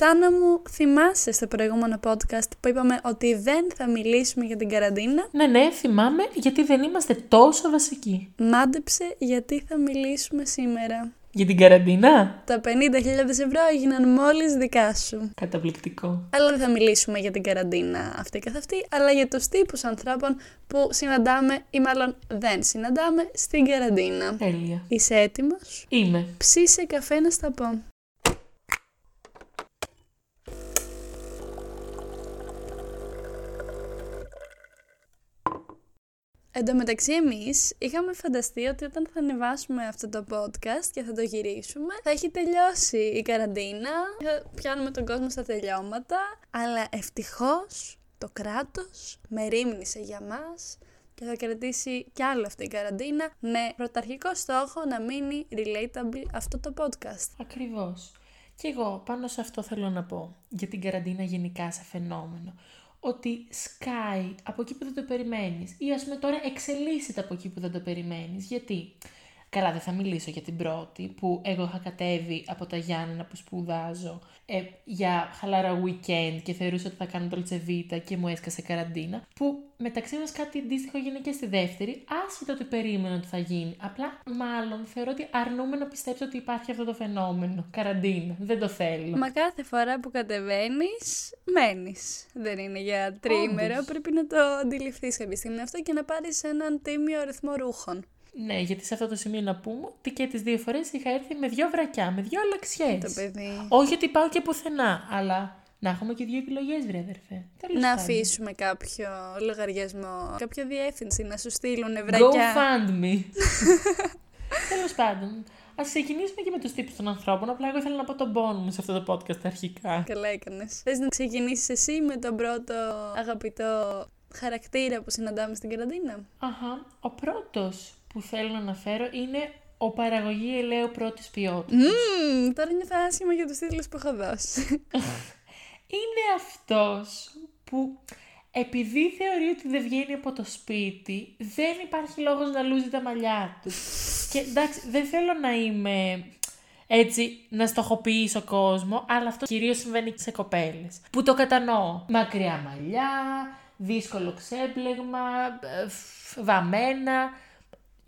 Θάνα μου, θυμάσαι στο προηγούμενο podcast που είπαμε ότι δεν θα μιλήσουμε για την καραντίνα; Ναι, ναι, θυμάμαι γιατί δεν είμαστε τόσο βασικοί. Μάντεψε γιατί θα μιλήσουμε σήμερα. Για την καραντίνα; Τα 50.000 ευρώ έγιναν μόλις δικά σου. Καταπληκτικό. Αλλά δεν θα μιλήσουμε για την καραντίνα αυτή καθ' αυτή, αλλά για τους τύπους ανθρώπων που συναντάμε ή μάλλον δεν συναντάμε στην καραντίνα. Τέλεια. Είσαι έτοιμος; Είμαι. Ψήσε καφέ να στα πω. Εν τω μεταξύ εμείς είχαμε φανταστεί ότι όταν θα ανεβάσουμε αυτό το podcast και θα το γυρίσουμε θα έχει τελειώσει η καραντίνα, θα πιάνουμε τον κόσμο στα τελειώματα, αλλά ευτυχώς το κράτος με ρίμνησε για μας και θα κρατήσει κι άλλο αυτή η καραντίνα με πρωταρχικό στόχο να μείνει relatable αυτό το podcast. Ακριβώς. Και εγώ πάνω σε αυτό θέλω να πω για την καραντίνα γενικά σε φαινόμενο ότι σκάει από εκεί που δεν το περιμένεις ή ας πούμε τώρα εξελίσσεται από εκεί που δεν το περιμένεις. Γιατί, καλά δεν θα μιλήσω για την πρώτη που εγώ είχα κατέβει από τα Γιάννενα που σπουδάζω ε, για χαλαρά weekend και θεωρούσα ότι θα κάνω το Βίτα και μου έσκασε καραντίνα που μεταξύ μας κάτι αντίστοιχο έγινε και στη δεύτερη άσχετο ότι περίμενα ότι θα γίνει. Απλά μάλλον θεωρώ ότι αρνούμε να πιστέψω ότι υπάρχει αυτό το φαινόμενο. Καραντίνα. Δεν το θέλω. Μα κάθε φορά που κατεβαίνεις, μένεις. Δεν είναι για τρίμερο. Όντως. Πρέπει να το αντιληφθείς κάποια στιγμή αυτό και να πάρεις έναν τίμιο αριθμό ρούχων. Ναι, γιατί σε αυτό το σημείο να πούμε ότι και τις δύο φορές είχα έρθει με δύο βρακιά, με δύο αλλαξιές. Το παιδί. Όχι ότι πάω και πουθενά, αλλά να έχουμε και δύο επιλογές, βρε αδερφέ. Τέλος Να πάντων. αφήσουμε κάποιο λογαριασμό, κάποια διεύθυνση να σου στείλουν βρακιά. GoFundMe. Τέλος πάντων. Α ξεκινήσουμε και με τους τύπους των ανθρώπων. Απλά εγώ ήθελα να πω τον πόνο μου σε αυτό το podcast αρχικά. Καλά έκανες. Θες να ξεκινήσεις εσύ με τον πρώτο αγαπητό χαρακτήρα που συναντάμε στην καραντίνα; Αχα. Ο πρώτος που θέλω να αναφέρω είναι ο παραγωγή ελαίου πρώτης ποιότητας. Μμμ, τώρα νιώθω άσχημα για τους τίτλους που έχω δώσει. Είναι αυτός που επειδή θεωρεί ότι δεν βγαίνει από το σπίτι, δεν υπάρχει λόγος να λούζει τα μαλλιά του. Και εντάξει, δεν θέλω να είμαι έτσι να στοχοποιήσω κόσμο, αλλά αυτό κυρίως συμβαίνει σε κοπέλες. Που το κατανοώ. Μακριά μαλλιά, δύσκολο ξέπλεγμα, ε, φ- βαμμένα.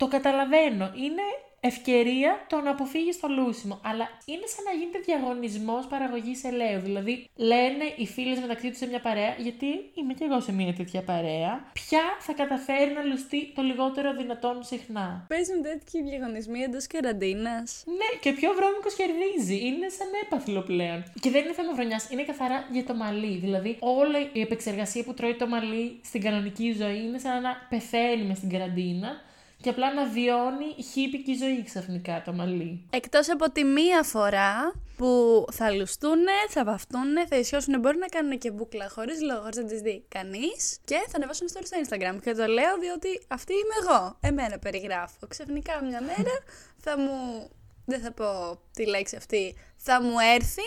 Το καταλαβαίνω. Είναι ευκαιρία το να αποφύγεις το λούσιμο. Αλλά είναι σαν να γίνεται διαγωνισμός παραγωγής ελαίου. Δηλαδή, λένε οι φίλες μεταξύ τους σε μια παρέα, γιατί είμαι και εγώ σε μια τέτοια παρέα, ποια θα καταφέρει να λουστεί το λιγότερο δυνατόν συχνά; Παίζουν τέτοιοι διαγωνισμοί εντός καραντίνας. Ναι, και πιο βρώμικος κερδίζει. Είναι σαν έπαθλο πλέον. Και δεν είναι θέμα χρονιά, είναι καθαρά για το μαλλί. Δηλαδή, όλη η επεξεργασία που τρώει το μαλλί στην κανονική ζωή είναι σαν να πεθαίνει μες στην καραντίνα και απλά να βιώνει χύπικη ζωή ξαφνικά το μαλλί. Εκτός από τη μία φορά που θα λουστούνε, θα βαφτούνε, θα ισιώσουν, μπορεί να κάνουν και μπουκλα χωρίς λόγο, χωρίς να τις δει κανείς και θα ανεβάσουν story στο Instagram. Και το λέω διότι αυτή είμαι εγώ. Εμένα περιγράφω. Ξαφνικά μια μέρα θα μου, δεν θα πω τη λέξη αυτή, θα μου έρθει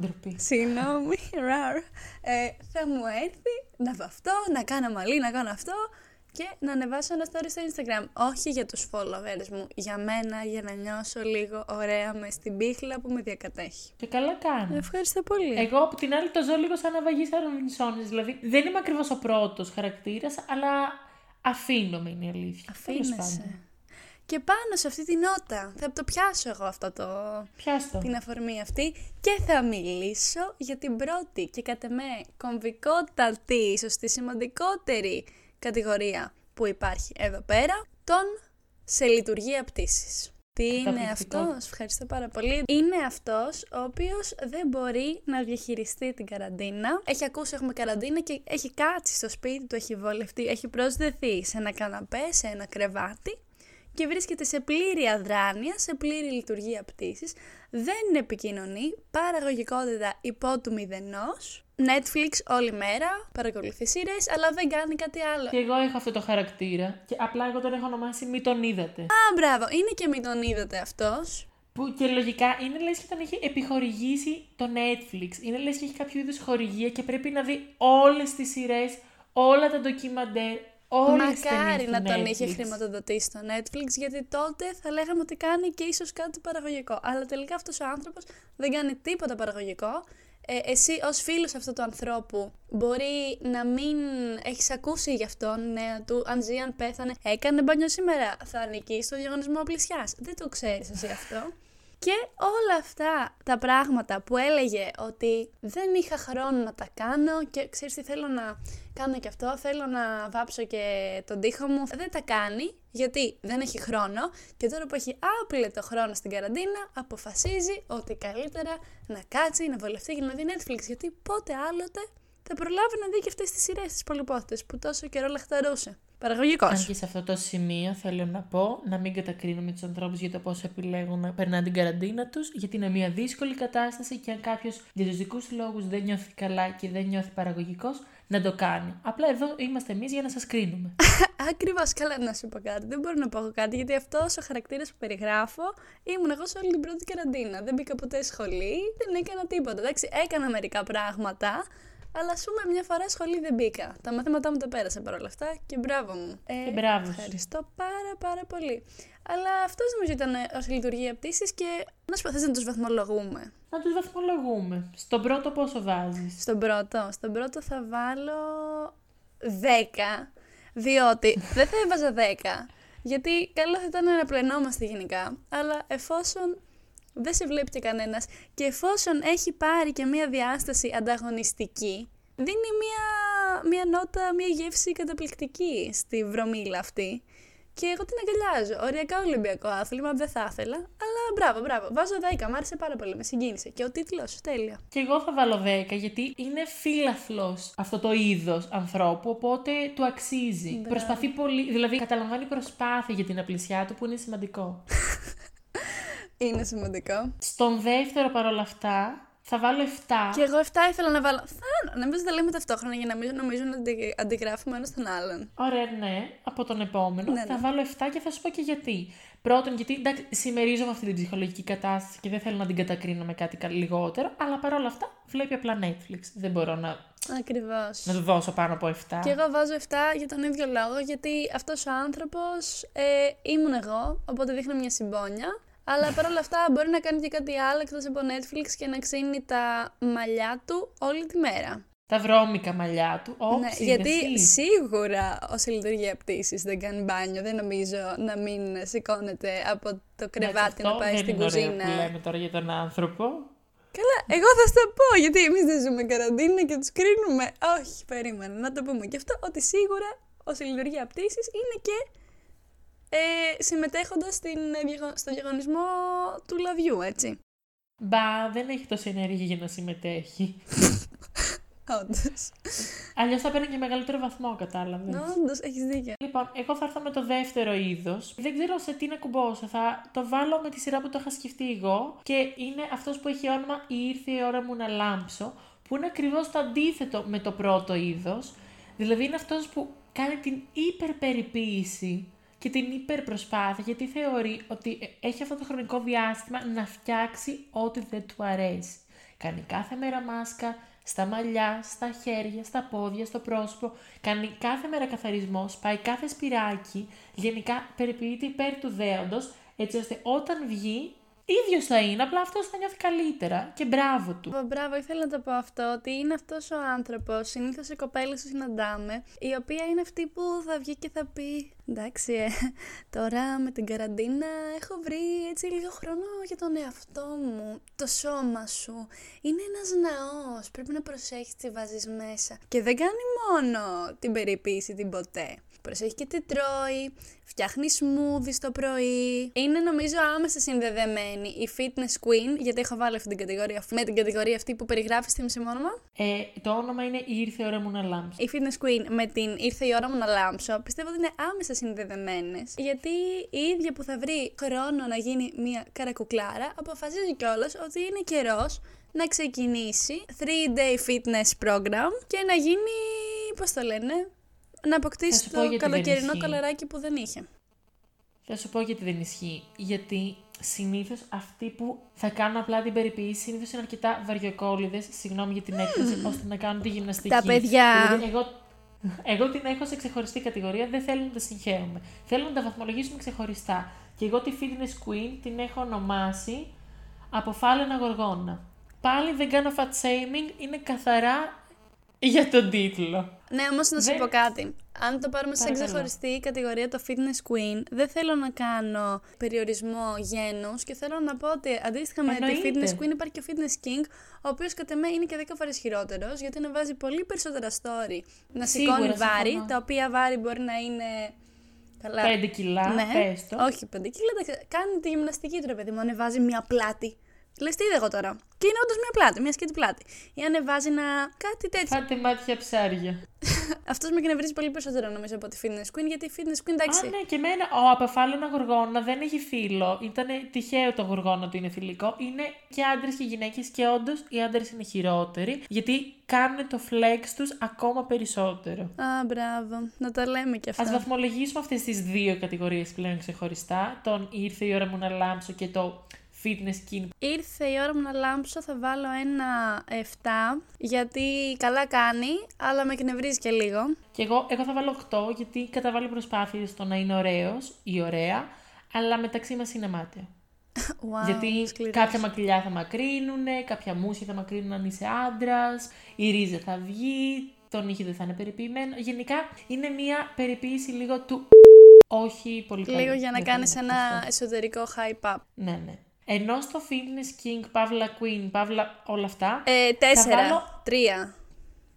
Ντροπή. Συγγνώμη, ραρ. Ε, θα μου έρθει να βαφτώ, να κάνω μαλλί, να κάνω αυτό και να ανεβάσω ένα story στο Instagram. Όχι για τους followers μου, για μένα, για να νιώσω λίγο ωραία με στην πίχλα που με διακατέχει. Και καλά κάνω. Ευχαριστώ πολύ. Εγώ από την άλλη το ζω λίγο σαν να βαγεί αρρωνισόνες. Δηλαδή δεν είμαι ακριβώς ο πρώτος χαρακτήρας, αλλά αφήνομαι είναι η αλήθεια. Τέλος πάντων. Αφήνεσαι. Και πάνω σε αυτή την νότα θα το πιάσω εγώ αυτό το, Πιάστο. την αφορμή αυτή και θα μιλήσω για την πρώτη και κατ' εμέ κομβικότατη, ίσως τη σημαντικότερη κατηγορία που υπάρχει εδώ πέρα, τον σε λειτουργία πτήσης. Τι είναι Καταπληκτικό. αυτός, ευχαριστώ πάρα πολύ. Είναι αυτός ο οποίος δεν μπορεί να διαχειριστεί την καραντίνα. Έχει ακούσει έχουμε καραντίνα και έχει κάτσει στο σπίτι του, έχει βολευτεί, έχει προσδεθεί σε ένα καναπέ, σε ένα κρεβάτι και βρίσκεται σε πλήρη αδράνεια, σε πλήρη λειτουργία πτήσης, δεν επικοινωνεί, παραγωγικότητα υπό του μηδενός, Netflix όλη μέρα, παρακολουθεί σειρές, αλλά δεν κάνει κάτι άλλο. Και εγώ έχω αυτό το χαρακτήρα. Και απλά εγώ τον έχω ονομάσει Μη τον είδατε. Α, μπράβο, είναι και μην τον είδατε αυτός. Που και λογικά είναι λες και τον έχει επιχορηγήσει το Netflix. Είναι λες και έχει κάποιο είδους χορηγία και πρέπει να δει όλες τις σειρές, όλα τα ντοκιμαντέρ, όλες τις ταινίες Μακάρι του να τον είχε Netflix. χρηματοδοτήσει στο Netflix, γιατί τότε θα λέγαμε ότι κάνει και ίσως κάτι παραγωγικό. Αλλά τελικά αυτός ο άνθρωπος δεν κάνει τίποτα παραγωγικό. Ε, εσύ ως φίλος αυτού του ανθρώπου μπορεί να μην έχεις ακούσει γι' αυτόν νέα του, αν ζει, αν πέθανε, έκανε μπανιό σήμερα, θα νικήσει στο διαγωνισμό πλησιάς. Δεν το ξέρεις εσύ αυτό. Και όλα αυτά τα πράγματα που έλεγε ότι δεν είχα χρόνο να τα κάνω και ξέρεις τι θέλω να κάνω και αυτό, θέλω να βάψω και τον τοίχο μου, δεν τα κάνει γιατί δεν έχει χρόνο και τώρα που έχει άπλετο χρόνο στην καραντίνα αποφασίζει ότι καλύτερα να κάτσει, να βολευτεί και να δει Netflix γιατί πότε άλλοτε θα προλάβει να δει και αυτές τις σειρές τις πολυπόθετες που τόσο καιρό λαχταρούσε. Παραγωγικός. Αν και σε αυτό το σημείο θέλω να πω να μην κατακρίνουμε τους ανθρώπους για το πώς επιλέγουν να περνάνε την καραντίνα τους, γιατί είναι μια δύσκολη κατάσταση και αν κάποιος για τους δικούς του λόγους δεν νιώθει καλά και δεν νιώθει παραγωγικός, να το κάνει. Απλά εδώ είμαστε εμείς για να σας κρίνουμε. Ακριβώς, καλά να σου πω κάτι. Δεν μπορώ να πω εγώ κάτι, γιατί αυτός ο χαρακτήρας που περιγράφω ήμουν εγώ σε όλη την πρώτη καραντίνα. Δεν μπήκα ποτέ σχολή, δεν έκανα τίποτα. Εντάξει, έκανα μερικά πράγματα, αλλά ας πούμε μια φορά σχολή δεν μπήκα. Τα μαθήματά μου τα πέρασα παρόλα αυτά και μπράβο μου. Ε, Και μπράβο σου. Ευχαριστώ πάρα πάρα πολύ. Αλλά αυτός νομίζω ήταν ως λειτουργία πτήσης και να σου πω, θες να τους βαθμολογούμε. Να τους βαθμολογούμε. Στον πρώτο πόσο βάζεις; Στον πρώτο, στον πρώτο θα βάλω 10, διότι δεν θα έβαζα 10, γιατί καλό θα ήταν να πλενόμαστε γενικά, αλλά εφόσον δεν σε βλέπει και κανένας και εφόσον έχει πάρει και μία διάσταση ανταγωνιστική, δίνει μία, μία νότα, μία γεύση καταπληκτική στη βρωμίλα αυτή. Και εγώ την αγκαλιάζω. Οριακά Ολυμπιακό άθλημα, δεν θα ήθελα. Αλλά μπράβο, μπράβο. Βάζω 10, μ' άρεσε πάρα πολύ, με συγκίνησε. Και ο τίτλος, τέλεια. Και εγώ θα βάλω 10 γιατί είναι φίλαθλο αυτό το είδος ανθρώπου, οπότε του αξίζει. Μπράβο. Προσπαθεί πολύ, δηλαδή καταλαμβάνει προσπάθεια για την απλησιά του που είναι σημαντικό. Είναι σημαντικό. Στον δεύτερο παρόλα αυτά θα βάλω 7. Και εγώ 7 ήθελα να βάλω. Θα, να μην τα λέμε ταυτόχρονα για να μην νομίζουν ότι αντι- αντιγράφουμε ένα τον άλλον. Ωραία, ναι, από τον επόμενο. Ναι, Θα ναι. βάλω 7 και θα σου πω και γιατί. Πρώτον, γιατί εντάξει, συμμερίζομαι αυτή την ψυχολογική κατάσταση και δεν θέλω να την κατακρίνω με κάτι κα- λιγότερο, αλλά παρόλα αυτά βλέπει απλά Netflix. Δεν μπορώ να, Ακριβώς. να του δώσω πάνω από 7. Και εγώ βάζω 7 για τον ίδιο λόγο, γιατί αυτός ο άνθρωπος ε, ήμουν εγώ, οπότε δείχνω μια συμπόνια. Αλλά παρόλα αυτά μπορεί να κάνει και κάτι άλλο εκτός από Netflix και να ξύνει τα μαλλιά του όλη τη μέρα. Τα βρώμικα μαλλιά του. Όψη, ναι, γιατί σίγουρα ω λειτουργία πτήση δεν κάνει μπάνιο. Δεν νομίζω να μην σηκώνεται από το κρεβάτι να πάει στην δεν είναι ωραίο κουζίνα. που λέμε τώρα για τον άνθρωπο. Καλά, εγώ θα σου το πω, γιατί εμείς δεν ζούμε καραντίνα και τους κρίνουμε. Όχι, περίμενα να το πούμε και αυτό, ότι σίγουρα ω λειτουργία πτήση είναι και ε, συμμετέχοντας στο διαγωνισμό του λαβιού, έτσι. Μπα, δεν έχει τόση ενέργεια για να συμμετέχει. Όντως. Αλλιώς θα παίρνει και μεγαλύτερο βαθμό, κατάλαβες. Όντως, έχεις δίκιο. Λοιπόν, εγώ θα έρθω με το δεύτερο είδος. Δεν ξέρω σε τι να κουμπώσω. Θα το βάλω με τη σειρά που το είχα σκεφτεί εγώ. Και είναι αυτός που έχει όνομα Ήρθε η ώρα μου να λάμψω. Που είναι ακριβώς το αντίθετο με το πρώτο είδος. Δηλαδή είναι αυτός που κάνει την υπερπεριποίηση και την υπερπροσπάθεια γιατί θεωρεί ότι έχει αυτό το χρονικό διάστημα να φτιάξει ό,τι δεν του αρέσει. Κάνει κάθε μέρα μάσκα, στα μαλλιά, στα χέρια, στα πόδια, στο πρόσωπο. Κάνει κάθε μέρα καθαρισμός, σπάει κάθε σπυράκι. Γενικά περιποιείται υπέρ του δέοντος, έτσι ώστε όταν βγει, ίδιος θα είναι, απλά αυτός θα νιώθει καλύτερα. Και μπράβο του. Μπράβο, Μπράβο, ήθελα να το πω αυτό, ότι είναι αυτός ο άνθρωπος, συνήθως οι κοπέλες που συναντάμε, η οποία είναι αυτή που θα βγει και θα πει «Εντάξει, ε, τώρα με την καραντίνα έχω βρει έτσι λίγο χρόνο για τον εαυτό μου, το σώμα σου. Είναι ένας ναός, πρέπει να προσέχεις τι βάζεις μέσα». Και δεν κάνει μόνο την περιποίηση την ποτέ. Προσέχει και τι τρώει, φτιάχνει smoothie το πρωί. Είναι νομίζω άμεσα συνδεδεμένη η fitness queen, γιατί έχω βάλει αυτή την κατηγορία με την κατηγορία αυτή που περιγράφεις στη μισή όνομα. Ε, το όνομα είναι Ήρθε η ώρα μου να λάμψω. Η fitness queen με την ήρθε η ώρα μου να λάμψω, πιστεύω ότι είναι άμεσα συνδεδεμένες. Γιατί η ίδια που θα βρει χρόνο να γίνει μια καρακουκλάρα, αποφασίζει κιόλας ότι είναι καιρός να ξεκινήσει 3-day fitness program και να γίνει, πώς το λένε, να Θα αποκτήσει σου πω το γιατί δεν καλοκαιρινό ισχύει. καλεράκι που δεν είχε. Θα σου πω γιατί δεν ισχύει. Γιατί συνήθως αυτοί που θα κάνουν απλά την περιποίηση συνήθως είναι αρκετά βαριοκόλληδες, συγγνώμη για την έκφραση, ώστε να κάνουν τη γυμναστική. Τα παιδιά. Δηλαδή, εγώ Εγώ την έχω σε ξεχωριστή κατηγορία, δεν θέλω να τα συγχαίουμε. Θέλω να τα βαθμολογήσουμε ξεχωριστά. Και εγώ τη fitness queen την έχω ονομάσει από φάλαινα γοργόνα. Πάλι δεν κάνω fat shaming, είναι καθαρά για τον τίτλο. Ναι, όμως να σου Δεν- πω κάτι. Αν το πάρουμε σε Παρακαλώ. ξεχωριστή κατηγορία το fitness queen, δεν θέλω να κάνω περιορισμό γένους και θέλω να πω ότι αντίστοιχα με τη Εννοείται. fitness queen υπάρχει και ο fitness king, ο οποίος κατά με είναι και 10 φορές χειρότερος, γιατί να βάζει πολύ περισσότερα story. Να Σίγουρα, σηκώνει βάρη, συμφωνώ. τα οποία βάρη μπορεί να είναι. Καλά. 5 κιλά, ναι, πες το. όχι 5 κιλά. εντάξει, Κάνει τη γυμναστική του ρε παιδί μου, ανεβάζει μια πλάτη. Λες τι είδα εγώ τώρα; Και είναι όντως μια πλάτη, μια σκέτη πλάτη. Ή ανεβάζει ένα. κάτι τέτοιο. Φάτε μάτια ψάρια. Αυτός με εκνευρίζει πολύ περισσότερο νομίζω από τη fitness queen, γιατί η fitness queen εντάξει. Α, ναι, και εμένα ο απεφάλαινα γοργόνα δεν έχει φίλο. Ήταν τυχαίο το γοργόνα του είναι φιλικό. Είναι και άντρες και γυναίκες και όντως οι άντρες είναι χειρότεροι. Γιατί κάνουν το flex τους ακόμα περισσότερο. Α, μπράβο. Να τα λέμε κι αυτά. Α βαθμολογήσουμε αυτές τις δύο κατηγορίες πλέον ξεχωριστά. Τον ήρθε η ώρα μου να λάμψω και το fitness skin. Ήρθε η ώρα μου να λάμψω, θα βάλω ένα 7, γιατί καλά κάνει, αλλά με εκνευρίζει και λίγο. Και εγώ, εγώ θα βάλω 8 γιατί καταβάλει προσπάθειες στο να είναι ωραίος ή ωραία, αλλά μεταξύ μας είναι μάταιο. Wow, Γιατί σκληρός. κάποια μακριά θα μακρύνουν, κάποια μουσια θα μακρύνουν αν είσαι άντρας, η ρίζα θα βγει, το νύχι δεν θα είναι περιποιημένο. Γενικά είναι μια περιποίηση λίγο του όχι πολύ καλή. Λίγο για να Δεν κάνεις θέλω να πω ένα αυτό. εσωτερικό hype up. Ναι, ναι. Ενώ στο fitness king, παύλα queen, παύλα όλα αυτά, Ε, τέσσερα, βάλω- τρία.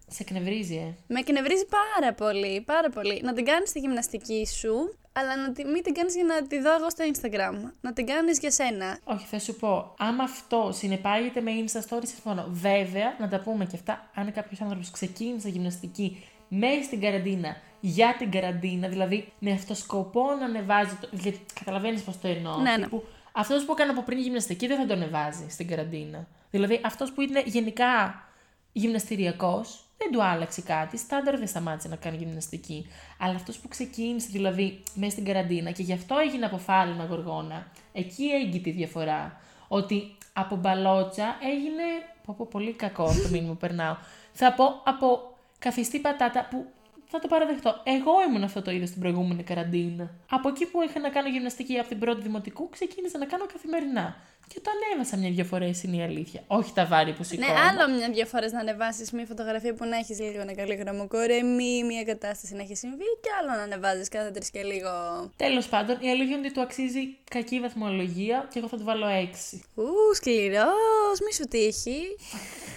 σε εκνευρίζει, ε. Με εκνευρίζει πάρα πολύ, πάρα πολύ. Να την κάνεις τη γυμναστική σου, αλλά να τη, μην την κάνεις για να τη δω εγώ στο Instagram. Να την κάνεις για σένα. Όχι, θα σου πω. Άμα αυτό συνεπάγεται με Insta Stories, συμφωνώ. Βέβαια, να τα πούμε και αυτά, αν κάποιος άνθρωπος ξεκίνησε γυμναστική μέσα στην καραντίνα, για την καραντίνα, δηλαδή με αυτό σκοπό να ανεβάζει. Το... Γιατί καταλαβαίνεις πώς το εννοώ. Ναι, ναι. Τύπου, αυτός που έκανε από πριν γυμναστική δεν θα το ανεβάζει στην καραντίνα. Δηλαδή, αυτός που είναι γενικά γυμναστηριακός, δεν του άλλαξε κάτι. Στάνταρ δεν σταμάτησε να κάνει γυμναστική. Αλλά αυτός που ξεκίνησε δηλαδή μέσα στην καραντίνα και γι' αυτό έγινε αποφάλαινα γοργόνα, εκεί έγκυται η διαφορά. Ότι από μπαλότσα έγινε. Πω, πω, πολύ κακό το μήνυμα που περνάω. Θα πω από καθιστή πατάτα που θα το παραδεχτώ. Εγώ ήμουν αυτό το είδος στην προηγούμενη καραντίνα. Από εκεί που είχα να κάνω γυμναστική από την πρώτη δημοτικού, ξεκίνησα να κάνω καθημερινά. Και το ανέβασα μια-δυο φορές, είναι η αλήθεια. Όχι τα βάρη που Ναι, σηκώνω. άλλο μια-δυο φορές να ανεβάσεις μια φωτογραφία που να έχεις λίγο ένα καλή γραμμοκορεμή, μια κατάσταση να έχει συμβεί, και άλλο να ανεβάζεις κάθε τρεις και λίγο. Τέλος πάντων, η αλήθεια είναι ότι του αξίζει κακή βαθμολογία και εγώ θα του βάλω 6. Ου, σκληρός, μη σου τύχει.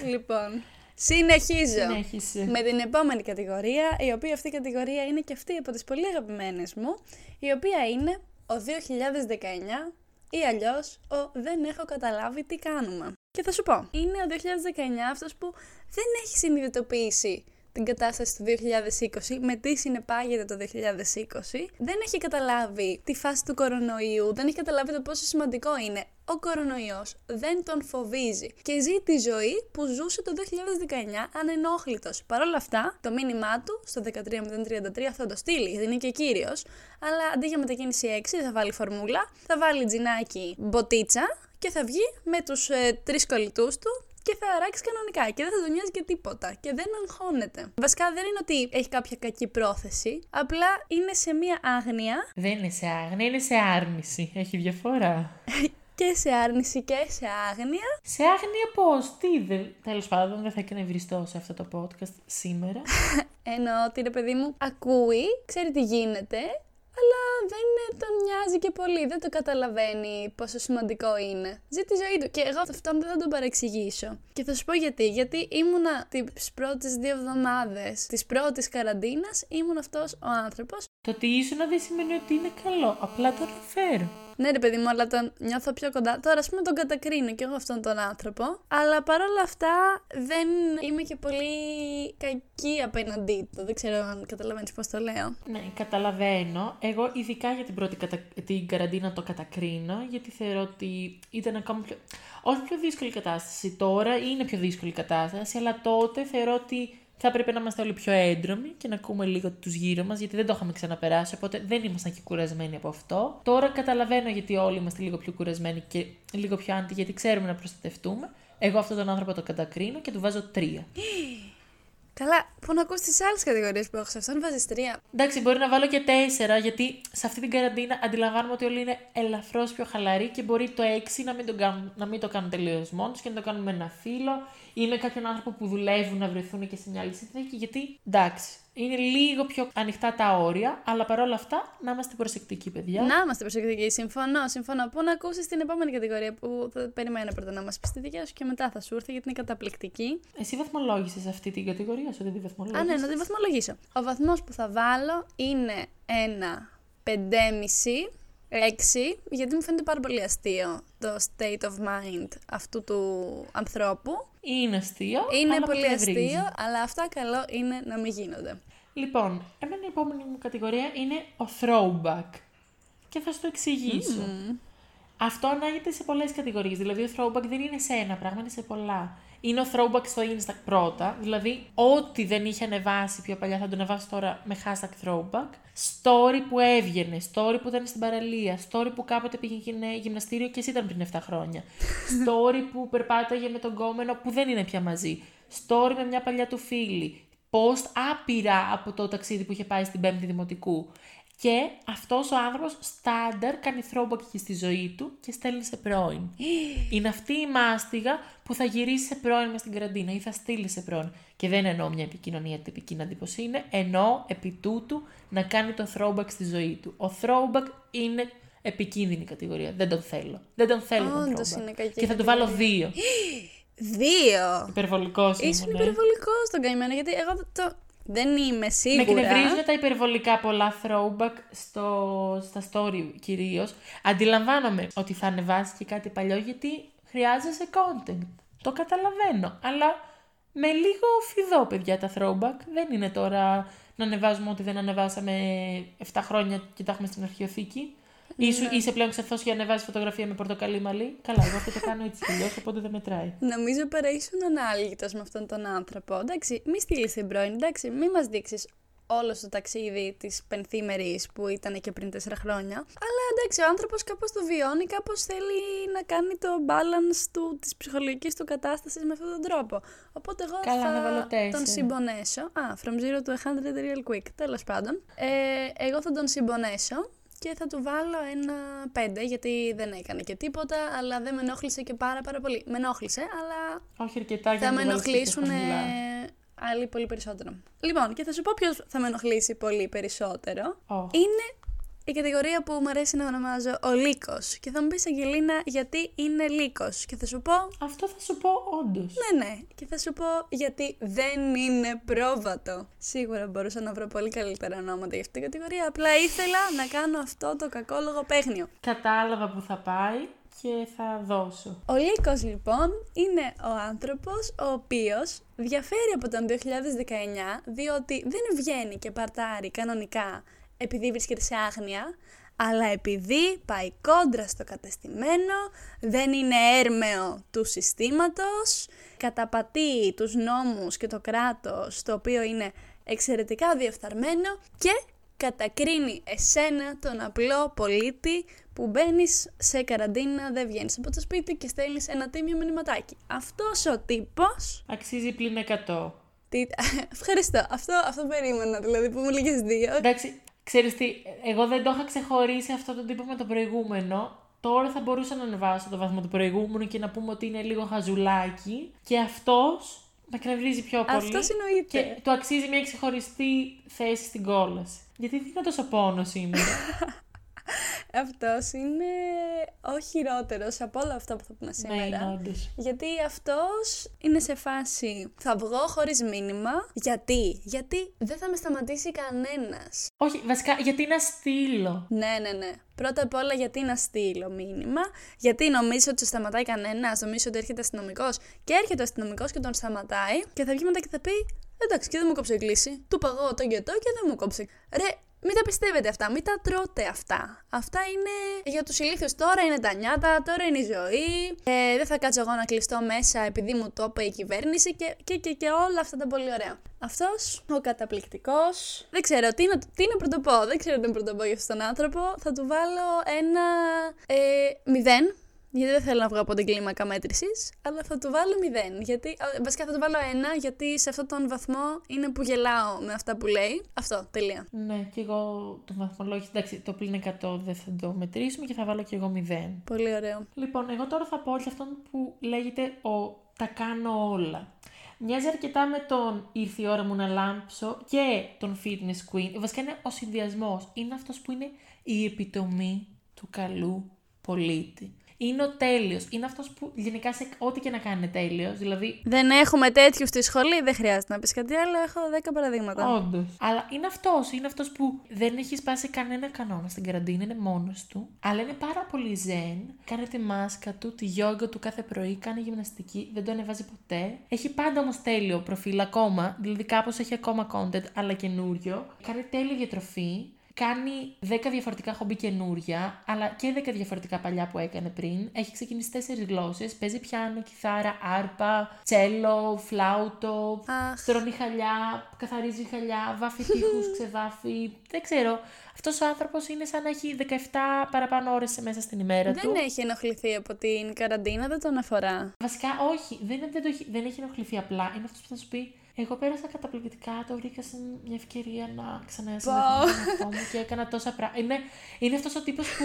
λοιπόν, συνεχίζω. Συνέχισε. Με την επόμενη κατηγορία, η οποία αυτή η κατηγορία είναι και αυτή από τις πολύ αγαπημένες μου, η οποία είναι ο 2019 ή αλλιώς ο δεν έχω καταλάβει τι κάνουμε. Και θα σου πω, είναι ο 2019 αυτός που δεν έχει συνειδητοποιήσει την κατάσταση του 2020, με τι συνεπάγεται το 2020, δεν έχει καταλάβει τη φάση του κορονοϊού, δεν έχει καταλάβει το πόσο σημαντικό είναι. Ο κορονοϊός δεν τον φοβίζει και ζει τη ζωή που ζούσε το 2019 ανενόχλητος. Παρ' όλα αυτά, το μήνυμά του στο 13033 θα το στείλει, γιατί είναι και κύριος, αλλά αντί για μετακίνηση 6 θα βάλει φορμούλα, θα βάλει τζινάκι μποτίτσα και θα βγει με τους ε, τρεις κολλητούς του και θα αράξεις κανονικά και δεν θα τον νοιάζει και τίποτα και δεν αγχώνεται. Βασικά δεν είναι ότι έχει κάποια κακή πρόθεση, απλά είναι σε μία άγνοια Δεν είναι σε άγνοια, είναι σε άρνηση. Έχει διαφορά. και σε άρνηση και σε άγνοια. Σε άγνοια πώς, τι δεν. Τέλος πάντων, δεν θα εκνευριστώ σε αυτό το podcast σήμερα. Εννοώ ότι ρε παιδί μου ακούει, ξέρει τι γίνεται, αλλά δεν τον νοιάζει και πολύ. Δεν το καταλαβαίνει πόσο σημαντικό είναι. Ζει τη ζωή του. Και εγώ αυτόν δεν θα τον παρεξηγήσω. Και θα σου πω γιατί. Γιατί ήμουνα τις πρώτες δύο εβδομάδες της πρώτης καραντίνας, ήμουν αυτός ο άνθρωπος. το ότι ήσουν δεν σημαίνει ότι είναι καλό. Απλά το αναφέρω. Ναι, ρε παιδί μου, αλλά τον νιώθω πιο κοντά. Τώρα, ας πούμε, τον κατακρίνω κι εγώ αυτόν τον άνθρωπο. Αλλά παρόλα αυτά, δεν είμαι και πολύ κακή απέναντί του. Δεν ξέρω αν καταλαβαίνεις πώς το λέω. Ναι, καταλαβαίνω. Εγώ ειδικά για την πρώτη κατα... την καραντίνα το κατακρίνω, γιατί θεωρώ ότι ήταν ακόμα πιο... Όχι πιο δύσκολη κατάσταση. Τώρα είναι πιο δύσκολη κατάσταση, αλλά τότε θεωρώ ότι θα έπρεπε να είμαστε όλοι πιο έντρομοι και να ακούμε λίγο τους γύρω μας, γιατί δεν το είχαμε ξαναπεράσει, οπότε δεν ήμασταν και κουρασμένοι από αυτό. Τώρα καταλαβαίνω γιατί όλοι είμαστε λίγο πιο κουρασμένοι και λίγο πιο άντι, γιατί ξέρουμε να προστατευτούμε. Εγώ αυτόν τον άνθρωπο το κατακρίνω και του βάζω τρία. Καλά, πού να ακούσει τις άλλες κατηγορίες που έχω σε αυτόν, βάζεις τρία. Εντάξει, μπορεί να βάλω και τέσσερα, γιατί σε αυτή την καραντίνα αντιλαμβάνομαι ότι όλοι είναι ελαφρώς πιο χαλαροί και μπορεί το έξι να μην το κάνουν, να μην το κάνουν τελείως μόνος και να το κάνουν με ένα φίλο ή με κάποιον άνθρωπο που δουλεύουν να βρεθούν και σε μια άλλη συνθήκη. Γιατί εντάξει, είναι λίγο πιο ανοιχτά τα όρια, αλλά παρόλα αυτά να είμαστε προσεκτικοί, παιδιά. Να είμαστε προσεκτικοί, συμφωνώ. Συμφωνώ. Πού να ακούσεις την επόμενη κατηγορία που θα περιμένω πρώτα να μας πεις τη δικιά σου και μετά θα σου έρθει γιατί είναι καταπληκτική. Εσύ βαθμολόγησες αυτή την κατηγορία σου, δεν τη βαθμολόγησες; Α, ναι, να τη βαθμολογήσω. Ο βαθμός που θα βάλω είναι ένα 5,5 6, γιατί μου φαίνεται πάρα πολύ αστείο το state of mind αυτού του ανθρώπου. Είναι αστείο. Είναι αλλά πολύ με αστείο, εκνευρίζει. αλλά αυτά καλό είναι να μην γίνονται. Λοιπόν, εμένα η επόμενη μου κατηγορία είναι ο throwback. Και θα σου το εξηγήσω. Αυτό ανάγεται σε πολλές κατηγορίες. Δηλαδή, ο throwback δεν είναι σε ένα πράγμα, είναι σε πολλά. Είναι ο throwback στο Insta πρώτα, δηλαδή ό,τι δεν είχε ανεβάσει πιο παλιά θα το ανεβάσει τώρα με hashtag throwback. Story που έβγαινε, story που ήταν στην παραλία, story που κάποτε πήγαινε γυμναστήριο και εσύ ήταν πριν 7 χρόνια. story που περπάταγε με τον κόμενο που δεν είναι πια μαζί. Story με μια παλιά του φίλη. Post άπειρα από το ταξίδι που είχε πάει στην 5η Δημοτικού. Και αυτός ο άνθρωπος στάνταρ κάνει throwback και στη ζωή του και στέλνει σε πρώην. Είναι αυτή η μάστιγα που θα γυρίσει σε πρώην μες στην καραντίνα ή θα στείλει σε πρώην. Και δεν εννοώ μια επικοινωνία τυπική να πω είναι, εννοώ επί τούτου να κάνει το throwback στη ζωή του. Ο throwback είναι επικίνδυνη κατηγορία. Δεν τον θέλω. Δεν τον θέλω τον Όντως throwback. είναι κακή Και θα του βάλω δύο. Δύο! Υπερβολικός Ήσουν ήμουν, ε. υπερβολικός τον καημένο, γιατί εγώ το. Δεν είμαι Με σίγουρα. εκνευρίζουν τα υπερβολικά πολλά throwback στο, στα story κυρίως. Αντιλαμβάνομαι ότι θα ανεβάσει και κάτι παλιό γιατί χρειάζεσαι content. Το καταλαβαίνω. Αλλά με λίγο φιδό, παιδιά, τα throwback. Δεν είναι τώρα να ανεβάζουμε ό,τι δεν ανεβάσαμε 7 χρόνια και τα έχουμε στην αρχαιοθήκη. Ήσου, είσαι πλέον ξεφό για να ανεβάζει φωτογραφία με πορτοκαλί μαλλί; Καλά, εγώ αυτό το κάνω έτσι κι αλλιώς, οπότε δεν μετράει. Νομίζω πέρα ήσουν ανάλγητο με αυτόν τον άνθρωπο. Εντάξει, μη στείλεις την πρώην, εντάξει, μη μας δείξεις όλο το ταξίδι της πενθήμερης που ήταν και πριν τέσσερα χρόνια. Αλλά εντάξει, ο άνθρωπος κάπως το βιώνει, κάπως θέλει να κάνει το balance του, της ψυχολογικής του κατάστασης με αυτόν τον τρόπο. Οπότε εγώ Καλά, θα να βάλω τον τέσσερα. συμπονέσω. Α, from zero to 100 real quick. Τέλος πάντων. Ε, εγώ θα τον συμπονέσω και θα του βάλω ένα 5 γιατί δεν έκανε και τίποτα, αλλά δεν με ενόχλησε και πάρα πάρα πολύ. Με ενόχλησε, αλλά Όχι αρκετά για θα να με το βάλεις και ενοχλήσουν χαμηλά. άλλοι πολύ περισσότερο. Λοιπόν, και θα σου πω ποιος θα με ενοχλήσει πολύ περισσότερο. Ω. Είναι η κατηγορία που μου αρέσει να ονομάζω ο λύκος. Και θα μου πεις, Αγγελίνα, γιατί είναι λύκος. Και θα σου πω, Αυτό θα σου πω όντως. ναι, ναι. Και θα σου πω γιατί δεν είναι πρόβατο. Σίγουρα μπορούσα να βρω πολύ καλύτερα ονόματα για αυτή την κατηγορία. Απλά ήθελα να κάνω αυτό το κακό λογοπαίγνιο. Κατάλαβα που θα πάει και θα δώσω. Ο Λύκος λοιπόν είναι ο άνθρωπος ο οποίος διαφέρει από τον 2019 διότι δεν βγαίνει και παρτάρει κανονικά επειδή βρίσκεται σε άγνοια αλλά επειδή πάει κόντρα στο κατεστημένο, δεν είναι έρμεο του συστήματος, καταπατεί τους νόμους και το κράτος το οποίο είναι εξαιρετικά διεφθαρμένο και κατακρίνει εσένα τον απλό πολίτη που μπαίνεις σε καραντίνα, δεν βγαίνεις από το σπίτι και στέλνεις ένα τίμιο μηνυματάκι. Αυτός ο τύπο. Αξίζει πλην 100. Τι... Ευχαριστώ. Αυτό, αυτό περίμενα, δηλαδή που μου λέγε δύο. Εντάξει, ξέρεις τι, εγώ δεν το είχα ξεχωρίσει αυτό το τύπο με το προηγούμενο. Τώρα θα μπορούσα να ανεβάσω το βαθμό του προηγούμενου και να πούμε ότι είναι λίγο χαζουλάκι. Και αυτός με εκνευρίζει πιο πολύ. Αυτό εννοείται. Και του αξίζει μια ξεχωριστή θέση στην κόλαση. Γιατί δίνω τόσο πόνος σήμερα. Αυτός είναι ο χειρότερος από όλα αυτά που θα πούμε ναι, σήμερα. είναι όντως. Γιατί αυτός είναι σε φάση θα βγω χωρίς μήνυμα. Γιατί; Γιατί δεν θα με σταματήσει κανένας. Όχι, βασικά γιατί να στείλω; Ναι, ναι, ναι. Πρώτα απ' όλα γιατί να στείλω μήνυμα, γιατί νομίζω ότι σε σταματάει κανένας, νομίζω ότι έρχεται αστυνομικός; Και έρχεται ο αστυνομικός και τον σταματάει και θα βγει μετά και θα πει Εντάξει, και δεν μου κόψε η κλίση. Του παγώ το και το και δεν μου κόψε. Ρε, μην τα πιστεύετε αυτά, μην τα τρώτε αυτά. Αυτά είναι για τους ηλίθιους. Τώρα είναι τα νιάτα, τώρα είναι η ζωή. Ε, δεν θα κάτσω εγώ να κλειστώ μέσα επειδή μου το είπε η κυβέρνηση και, και, και, και όλα αυτά τα πολύ ωραία. Αυτός ο καταπληκτικός. Δεν ξέρω τι να, τι να πρωτοπώ. Δεν ξέρω τι να πρωτοπώ για αυτόν τον άνθρωπο. Θα του βάλω ένα. Ε, μηδέν. Γιατί δεν θέλω να βγω από την κλίμακα μέτρησης, αλλά θα του βάλω 0. Γιατί, βασικά θα του βάλω 1, γιατί σε αυτόν τον βαθμό είναι που γελάω με αυτά που λέει. Αυτό, τελεία. Ναι, και εγώ το βαθμολόγιο, εντάξει, το πλήν 100 δεν θα το μετρήσουμε και θα βάλω και εγώ 0. Πολύ ωραίο. Λοιπόν, εγώ τώρα θα πω για αυτόν που λέγεται ο τα κάνω όλα. Μοιάζει αρκετά με τον ήρθε η ώρα μου να λάμψω και τον fitness queen. Βασικά είναι ο συνδυασμός. Είναι αυτός που είναι η επιτομή του καλού πολίτη είναι ο τέλειος. Είναι αυτός που γενικά σε ό,τι και να κάνει είναι τέλειος. Δηλαδή... Δεν έχουμε τέτοιους στη σχολή, δεν χρειάζεται να πεις κάτι άλλο. Έχω 10 παραδείγματα. Όντως. Αλλά είναι αυτός. Είναι αυτός που δεν έχει σπάσει κανένα κανόνα στην καραντίνα, είναι μόνος του. Αλλά είναι πάρα πολύ ζεν. Κάνει τη μάσκα του, τη γιόγκα του κάθε πρωί, κάνει γυμναστική, δεν το ανεβάζει ποτέ. Έχει πάντα όμως τέλειο προφίλ ακόμα. Δηλαδή κάπως έχει ακόμα content, αλλά καινούριο. Κάνει τέλεια διατροφή κάνει 10 διαφορετικά χομπί καινούρια, αλλά και 10 διαφορετικά παλιά που έκανε πριν. Έχει ξεκινήσει 4 γλώσσες. Παίζει πιάνο, κιθάρα, άρπα, τσέλο, φλάουτο, Αχ. τρώνει χαλιά, καθαρίζει χαλιά, βάφει τείχους, ξεβάφει. Δεν ξέρω. Αυτός ο άνθρωπος είναι σαν να έχει 17 παραπάνω ώρες μέσα στην ημέρα δεν του. Δεν έχει ενοχληθεί από την καραντίνα, δεν τον αφορά. Βασικά, όχι. Δεν, δεν, το έχει, δεν έχει ενοχληθεί απλά. Είναι αυτός που θα σου πει εγώ πέρασα καταπληκτικά, το βρήκα σε μια ευκαιρία να ξανασυνδεθώ με τον εαυτό μου και έκανα τόσα πράγματα. Είναι, είναι αυτός ο τύπος που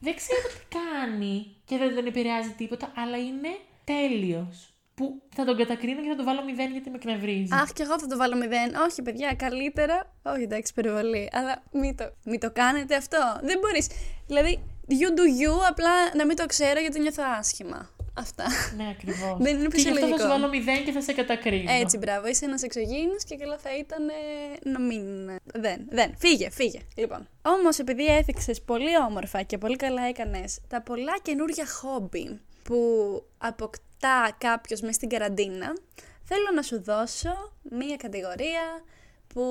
δεν ξέρω τι κάνει και δεν τον επηρεάζει τίποτα, αλλά είναι τέλειος. Που θα τον κατακρίνω και θα τον βάλω 0 γιατί με εκνευρίζει. Αχ, και εγώ θα το βάλω 0. Όχι, παιδιά, καλύτερα. Όχι, εντάξει, περιβολή. Αλλά μην το, μην το κάνετε αυτό. Δεν μπορείς. Δηλαδή, you do you, απλά να μην το ξέρω γιατί νιώθω άσχημα. Αυτά. Ναι, ακριβώς. Δεν είναι φυσιολογικό. Και γι' αυτό θα σου βάλω 0 και θα σε κατακρίνω. Έτσι, μπράβο. Είσαι ένας εξωγήινος και καλά θα ήταν να μην. Δεν, δεν. Φύγε, φύγε. Λοιπόν. Όμως, επειδή έθιξες πολύ όμορφα και πολύ καλά έκανες τα πολλά καινούργια χόμπι που αποκτά κάποιος μες στην καραντίνα, θέλω να σου δώσω μία κατηγορία που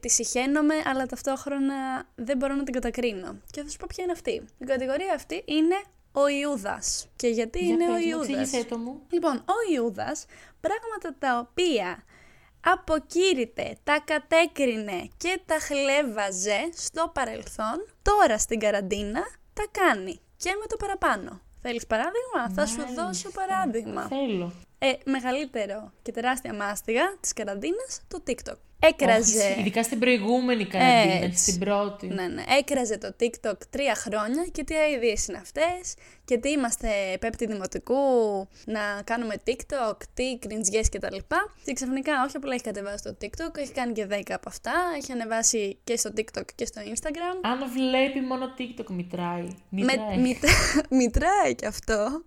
τη συχαίνομαι, αλλά ταυτόχρονα δεν μπορώ να την κατακρίνω. Και θα σου πω ποια είναι αυτή. Η κατηγορία αυτή είναι ο Ιούδας. Και γιατί Για είναι πες, ο μου, Ιούδας; εξήγησέ το μου. Λοιπόν, ο Ιούδας, πράγματα τα οποία αποκήρυτε, τα κατέκρινε και τα χλέβαζε στο παρελθόν, τώρα στην καραντίνα τα κάνει. Και με το παραπάνω. Θέλεις παράδειγμα; Θα σου δώσω παράδειγμα. Θέλω. Ε, μεγαλύτερο και τεράστια μάστιγα της καραντίνας, το TikTok. Έκραζε... Όχι, ειδικά στην προηγούμενη καραντίνα, Έτσι. στην πρώτη. Ναι, ναι. Έκραζε το TikTok τρία χρόνια και τι ideas είναι αυτές και τι είμαστε πέπτη δημοτικού να κάνουμε TikTok, τι κριντζιές και τα λοιπά. Και ξαφνικά όχι απλά έχει κατεβάσει το TikTok, έχει κάνει και 10 από αυτά, έχει ανεβάσει και στο TikTok και στο Instagram. Αν βλέπει μόνο TikTok, μητράει. Μητράει. Με, μητρά, μητράει και αυτό.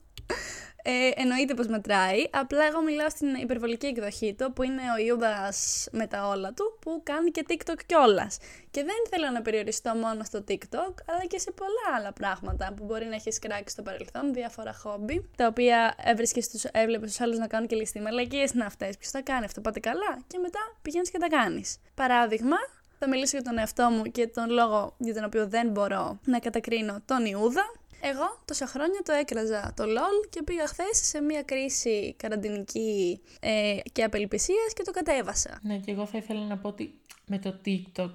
Ε, εννοείται πως μετράει, απλά εγώ μιλάω στην υπερβολική εκδοχή του, που είναι ο Ιούδας με τα όλα του, που κάνει και TikTok κιόλας. Και δεν θέλω να περιοριστώ μόνο στο TikTok, αλλά και σε πολλά άλλα πράγματα που μπορεί να έχεις κράξει στο παρελθόν, διάφορα χόμπι, τα οποία έβρισκες τους, έβλεπες τους άλλους να κάνουν και ληστή μαλακίες είναι αυτές, ποιος θα κάνει αυτό, πάτε καλά και μετά πηγαίνεις και τα κάνεις. Παράδειγμα, θα μιλήσω για τον εαυτό μου και τον λόγο για τον οποίο δεν μπορώ να κατακρίνω τον Ιούδα, εγώ τόσα χρόνια το έκραζα το LOL και πήγα χθες σε μια κρίση καραντινική ε, και απελπισίας και το κατέβασα. Ναι, και εγώ θα ήθελα να πω ότι με το TikTok.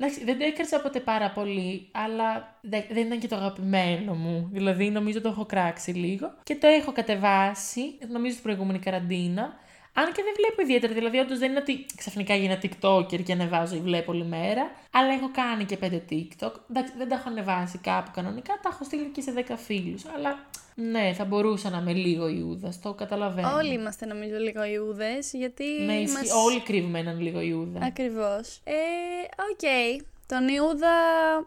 Εντάξει, δεν το έκρασα ποτέ πάρα πολύ, αλλά δεν ήταν και το αγαπημένο μου. Δηλαδή, νομίζω το έχω κράξει λίγο. Και το έχω κατεβάσει, νομίζω στην προηγούμενη καραντίνα. Αν και δεν βλέπω ιδιαίτερα, δηλαδή όντως δεν είναι ότι ξαφνικά γίνα TikToker και ανεβάζω ή βλέπω όλη μέρα, αλλά έχω κάνει και πέντε TikTok. Εντάξει, δεν τα έχω ανεβάσει κάπου κανονικά, τα έχω στείλει και σε 10 φίλους. Αλλά ναι, θα μπορούσα να είμαι λίγο Ιούδας, το καταλαβαίνω. Όλοι είμαστε νομίζω λίγο Ιούδες, γιατί. Ναι, ισχύει. μας... όλοι κρύβουμε έναν λίγο Ιούδα. Ακριβώς. Ε, ok. Okay. Τον Ιούδα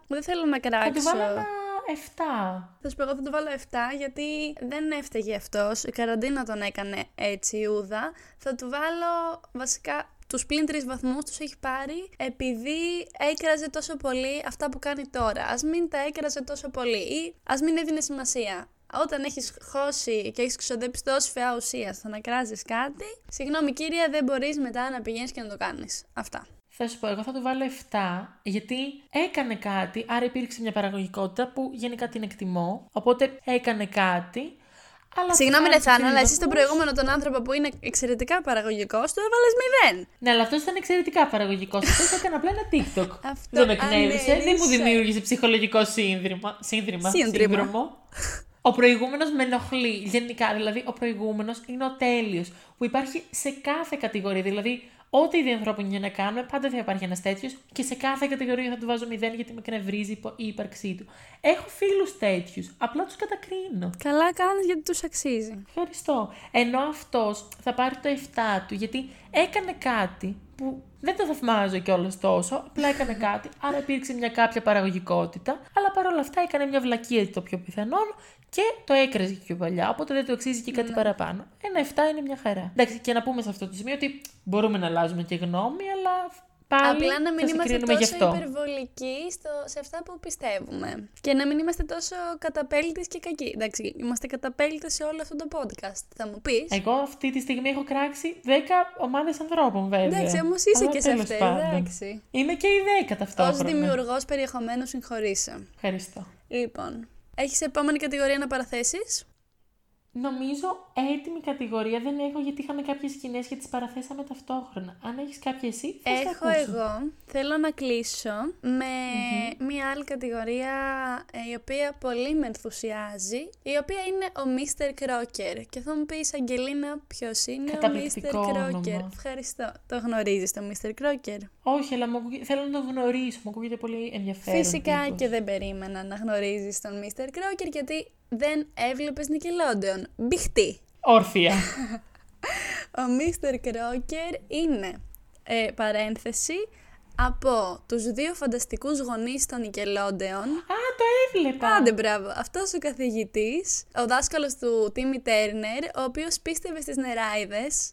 δεν θέλω να κράξω. Θα του βάλω ένα 7. Θα σου πω, εγώ θα του βάλω 7 γιατί δεν έφταιγε αυτός. Η καραντίνα τον έκανε έτσι Ιούδα. Θα του βάλω βασικά τους πλην τρεις βαθμούς τους έχει πάρει επειδή έκραζε τόσο πολύ αυτά που κάνει τώρα. Ας μην τα έκραζε τόσο πολύ ή ας μην έδινε σημασία. Όταν έχεις χώσει και έχεις ξοδέψει τόση φαιά ουσία στο να κράζεις κάτι, συγγνώμη κύριε, δεν μπορείς μετά να πηγαίνεις και να το κάνεις. Αυτά. Θα σου πω, εγώ θα του βάλω 7, γιατί έκανε κάτι, άρα υπήρξε μια παραγωγικότητα που γενικά την εκτιμώ. Οπότε έκανε κάτι. Αλλά Συγγνώμη, Ρεθάνα, αλλά εσύ στον προηγούμενο τον άνθρωπο που είναι εξαιρετικά παραγωγικός, του έβαλες 0. Ναι, αλλά αυτός ήταν εξαιρετικά παραγωγικός. Αυτός έκανε απλά ένα TikTok. Αυτό Δεν με εκνεύρισε, δεν μου δημιούργησε ψυχολογικό σύνδρυμα. Σύνδρυμα. Σύνδρυμα. Σύνδρομο. Ο προηγούμενος με ενοχλεί. Γενικά, δηλαδή, ο προηγούμενος είναι ο τέλειος. Που υπάρχει σε κάθε κατηγορία. Δηλαδή, ό,τι είδη ανθρώπων για να κάνουμε, πάντα θα υπάρχει ένας τέτοιος και σε κάθε κατηγορία θα του βάζω μηδέν γιατί με κνευρίζει η ύπαρξή του. Έχω φίλους τέτοιους. Απλά τους κατακρίνω. Καλά κάνεις γιατί τους αξίζει. Ευχαριστώ. Ενώ αυτός θα πάρει το 7 του γιατί έκανε κάτι που δεν το θαυμάζω κιόλας τόσο, απλά έκανε κάτι, άρα υπήρξε μια κάποια παραγωγικότητα, αλλά παρόλα αυτά έκανε μια βλακία το πιο πιθανόν και το έκραζε και πιο παλιά, οπότε δεν το αξίζει και κάτι ναι. παραπάνω. Ένα 7 είναι μια χαρά. Εντάξει, και να πούμε σε αυτό το σημείο ότι μπορούμε να αλλάζουμε και γνώμη, αλλά Πάλι Απλά να μην είμαστε τόσο υπερβολικοί στο, σε αυτά που πιστεύουμε. Και να μην είμαστε τόσο καταπέλτες και κακοί. Εντάξει, είμαστε καταπέλτες σε όλο αυτό το podcast. Θα μου πεις. Εγώ αυτή τη στιγμή έχω κράξει 10 ομάδες ανθρώπων, βέβαια. Εντάξει, όμως είσαι και σε αυτέ. Εντάξει. Είμαι και η 10 ταυτόχρονα. Ω δημιουργός περιεχομένου, συγχωρήσε. Ευχαριστώ. Λοιπόν, έχεις επόμενη κατηγορία να παραθέσεις. Νομίζω έτοιμη κατηγορία δεν έχω γιατί είχαμε κάποιες σκηνές και τις παραθέσαμε ταυτόχρονα. Αν έχεις κάποια εσύ, θα Έχω εγώ. Θέλω να κλείσω με μια άλλη κατηγορία ε, η οποία πολύ με ενθουσιάζει, η οποία είναι ο Mr. Crocker. Και θα μου πεις, Αγγελίνα, ποιος είναι ο Mr. Crocker. Ευχαριστώ. Το γνωρίζεις το Mr. Crocker. Όχι, αλλά θέλω να το γνωρίσω. Μου ακούγεται πολύ ενδιαφέρον. Φυσικά και δεν περίμενα να γνωρίζεις τον Mr. Crocker γιατί δεν έβλεπες Nickelodeon. Μπιχτή. Όρθια. Ο Mr. Crocker είναι ε, παρένθεση από τους δύο φανταστικούς γονείς των Nickelodeon. Α, το έβλεπα! Άντε, μπράβο. Αυτός ο καθηγητής, ο δάσκαλος του Τίμι Τέρνερ, ο οποίος πίστευε στις νεράιδες,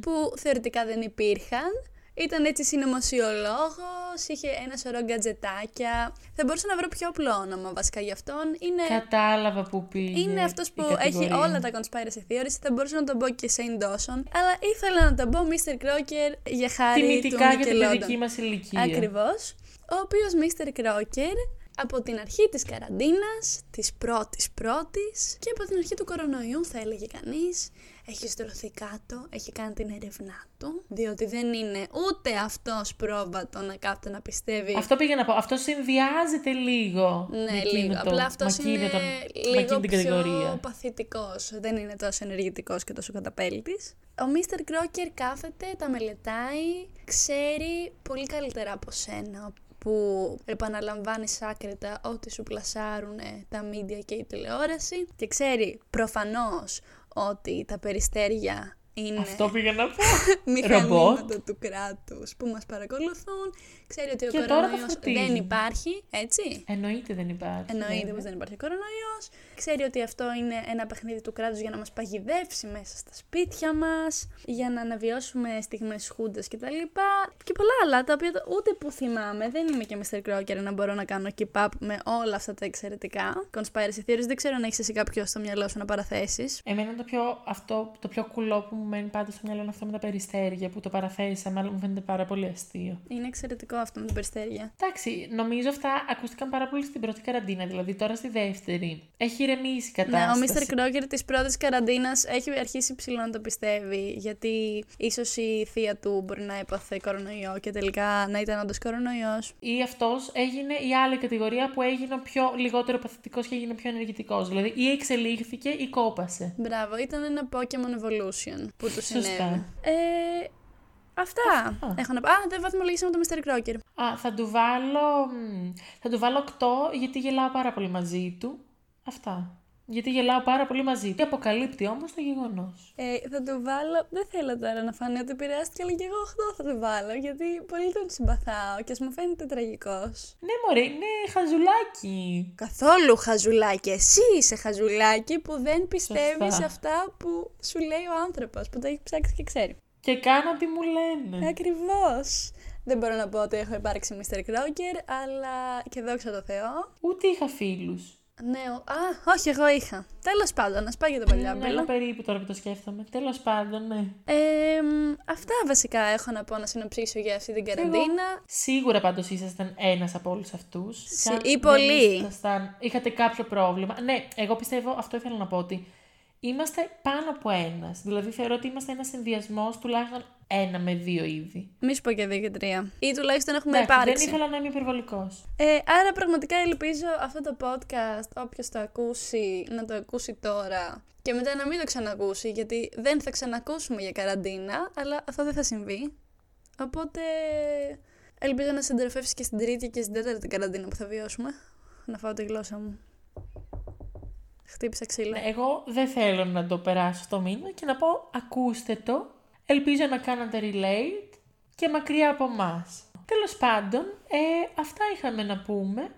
που θεωρητικά δεν υπήρχαν ήταν έτσι συνωμοσιολόγος, είχε ένα σωρό γκατζετάκια. Θα μπορούσα να βρω πιο απλό όνομα βασικά γι' αυτόν. Είναι... Κατάλαβα που πήγε. Είναι αυτός που έχει όλα τα conspiracy theories. Θα μπορούσα να τον πω και Shane Dawson. Αλλά ήθελα να τον πω Mr. Crocker για χάρη Τιμητικά του για την παιδική μας ηλικία. Ακριβώς. Ο οποίος Mr. Crocker από την αρχή της καραντίνας, της πρώτης πρώτης και από την αρχή του κορονοϊού θα έλεγε κανείς, έχει στρωθεί κάτω, έχει κάνει την έρευνά του, διότι δεν είναι ούτε αυτός πρόβατο να κάθεται να πιστεύει. Αυτό πήγα να πω, αυτό συνδυάζεται λίγο. Ναι, λίγο, απλά αυτός είναι τον, λίγο πιο παθητικός, δεν είναι τόσο ενεργητικός και τόσο καταπέλτης. Ο Μίστερ Κρόκερ κάθεται, τα μελετάει, ξέρει πολύ καλύτερα από σένα που επαναλαμβάνεις άκρητα ό,τι σου πλασάρουν τα μίντια και η τηλεόραση και ξέρει προφανώς ότι τα περιστέρια είναι Αυτό πήγα να πω. μηχανήματα του κράτους που μας παρακολουθούν. Ξέρει ότι ο κορονοϊός δεν υπάρχει, έτσι; Εννοείται δεν υπάρχει. Εννοείται πως δεν υπάρχει κορονοϊός. Ξέρει ότι αυτό είναι ένα παιχνίδι του κράτους για να μας παγιδεύσει μέσα στα σπίτια μας, για να αναβιώσουμε στιγμές χούντας κτλ. Και, και πολλά άλλα, τα οποία ούτε που θυμάμαι. Δεν είμαι και Mr. Crocker να μπορώ να κάνω keep up με όλα αυτά τα εξαιρετικά. Conspiracy theories, δεν ξέρω αν έχεις εσύ κάποιο στο μυαλό σου να παραθέσεις. Εμένα το πιο, αυτό, το πιο κουλό που μου μένει πάντα στο μυαλό είναι αυτό με τα περιστέρια που το παραθέσαμε, αλλά μου φαίνεται πάρα πολύ αστείο. Είναι εξαιρετικό αυτό με τα περιστέρια. Εντάξει, νομίζω αυτά ακούστηκαν πάρα πολύ στην πρώτη καραντίνα, δηλαδή τώρα στη δεύτερη. Έχει ηρεμήσει η κατάσταση. Ναι, ο Mr. Κρόκερ της πρώτης καραντίνας έχει αρχίσει ψηλό να το πιστεύει, γιατί ίσως η θεία του μπορεί να έπαθε κορονοϊό και τελικά να ήταν όντως κορονοϊός. Ή αυτός έγινε η άλλη κατηγορία που έγινε πιο λιγότερο παθητικός και έγινε πιο ενεργητικός. Δηλαδή ή εξελίχθηκε ή κόπασε. Μπράβο, ήταν ένα Pokemon Evolution που τους συνέβη. Ε, Αυτά. Έχω να πω. Α, δεν βαθμολογήσαμε το Mr. Crocker. Α, θα του βάλω. Θα του βάλω 8 γιατί γελάω πάρα πολύ μαζί του. Αυτά. Γιατί γελάω πάρα πολύ μαζί του. Αποκαλύπτει όμως το γεγονός; Ε, θα του βάλω. Δεν θέλω τώρα να φανεί ότι επηρεάστηκε, αλλά και εγώ 8 θα του βάλω. Γιατί πολύ τον συμπαθάω και ας μου φαίνεται τραγικός. Ναι, Μωρέ, είναι χαζουλάκι. Καθόλου χαζουλάκι. Εσύ είσαι χαζουλάκι που δεν πιστεύεις σε αυτά που σου λέει ο άνθρωπος, που τα έχει ψάξει και ξέρει. Και κάνω τι μου λένε. Ακριβώς. Δεν μπορώ να πω ότι έχω υπάρξει Mr. Crocker, αλλά και δόξα τω Θεώ. Ούτε είχα φίλους. Ναι, α, όχι, εγώ είχα. Τέλος πάντων, α πάει για το παλιά Ναι, περίπου τώρα που το σκέφτομαι. Τέλος πάντων, ναι. Ε, αυτά βασικά έχω να πω να συνοψίσω για αυτή την καραντίνα. Σίγουρα πάντως ήσασταν ένας από όλους αυτούς. Ή πολύ. Είχατε κάποιο πρόβλημα. Ναι, εγώ πιστεύω, αυτό ήθελα να πω ότι είμαστε πάνω από ένας. Δηλαδή θεωρώ ότι είμαστε ένας συνδυασμός τουλάχιστον ένα με δύο είδη. Μη σου πω και δύο και τρία. Ή τουλάχιστον έχουμε Εντάξει, υπάρξει. δεν ήθελα να είμαι υπερβολικός. Ε, άρα πραγματικά ελπίζω αυτό το podcast όποιος το ακούσει να το ακούσει τώρα και μετά να μην το ξανακούσει γιατί δεν θα ξανακούσουμε για καραντίνα αλλά αυτό δεν θα συμβεί. Οπότε ελπίζω να συντροφεύσεις και στην τρίτη και στην τέταρτη καραντίνα που θα βιώσουμε. Να φάω τη γλώσσα μου. Χτύπησα ξύλο. Ναι, Εγώ δεν θέλω να το περάσω το μήνυμα και να πω ακούστε το. Ελπίζω να κάνατε relate και μακριά από εμά. Τέλος πάντων, ε, αυτά είχαμε να πούμε.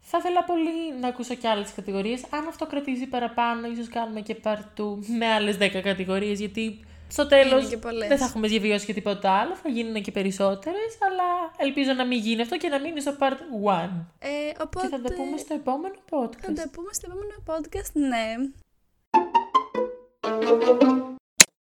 Θα ήθελα πολύ να ακούσω και άλλες κατηγορίες. Αν αυτό κρατήσει παραπάνω, ίσως κάνουμε και part 2 με άλλες 10 κατηγορίες, γιατί στο τέλος και πολλές. δεν θα έχουμε διαβιώσει και τίποτα άλλο, θα γίνουν και περισσότερες, αλλά ελπίζω να μην γίνει αυτό και να μείνει στο part 1. Ε, οπότε Και θα τα πούμε στο επόμενο podcast. θα τα πούμε στο επόμενο podcast, ναι.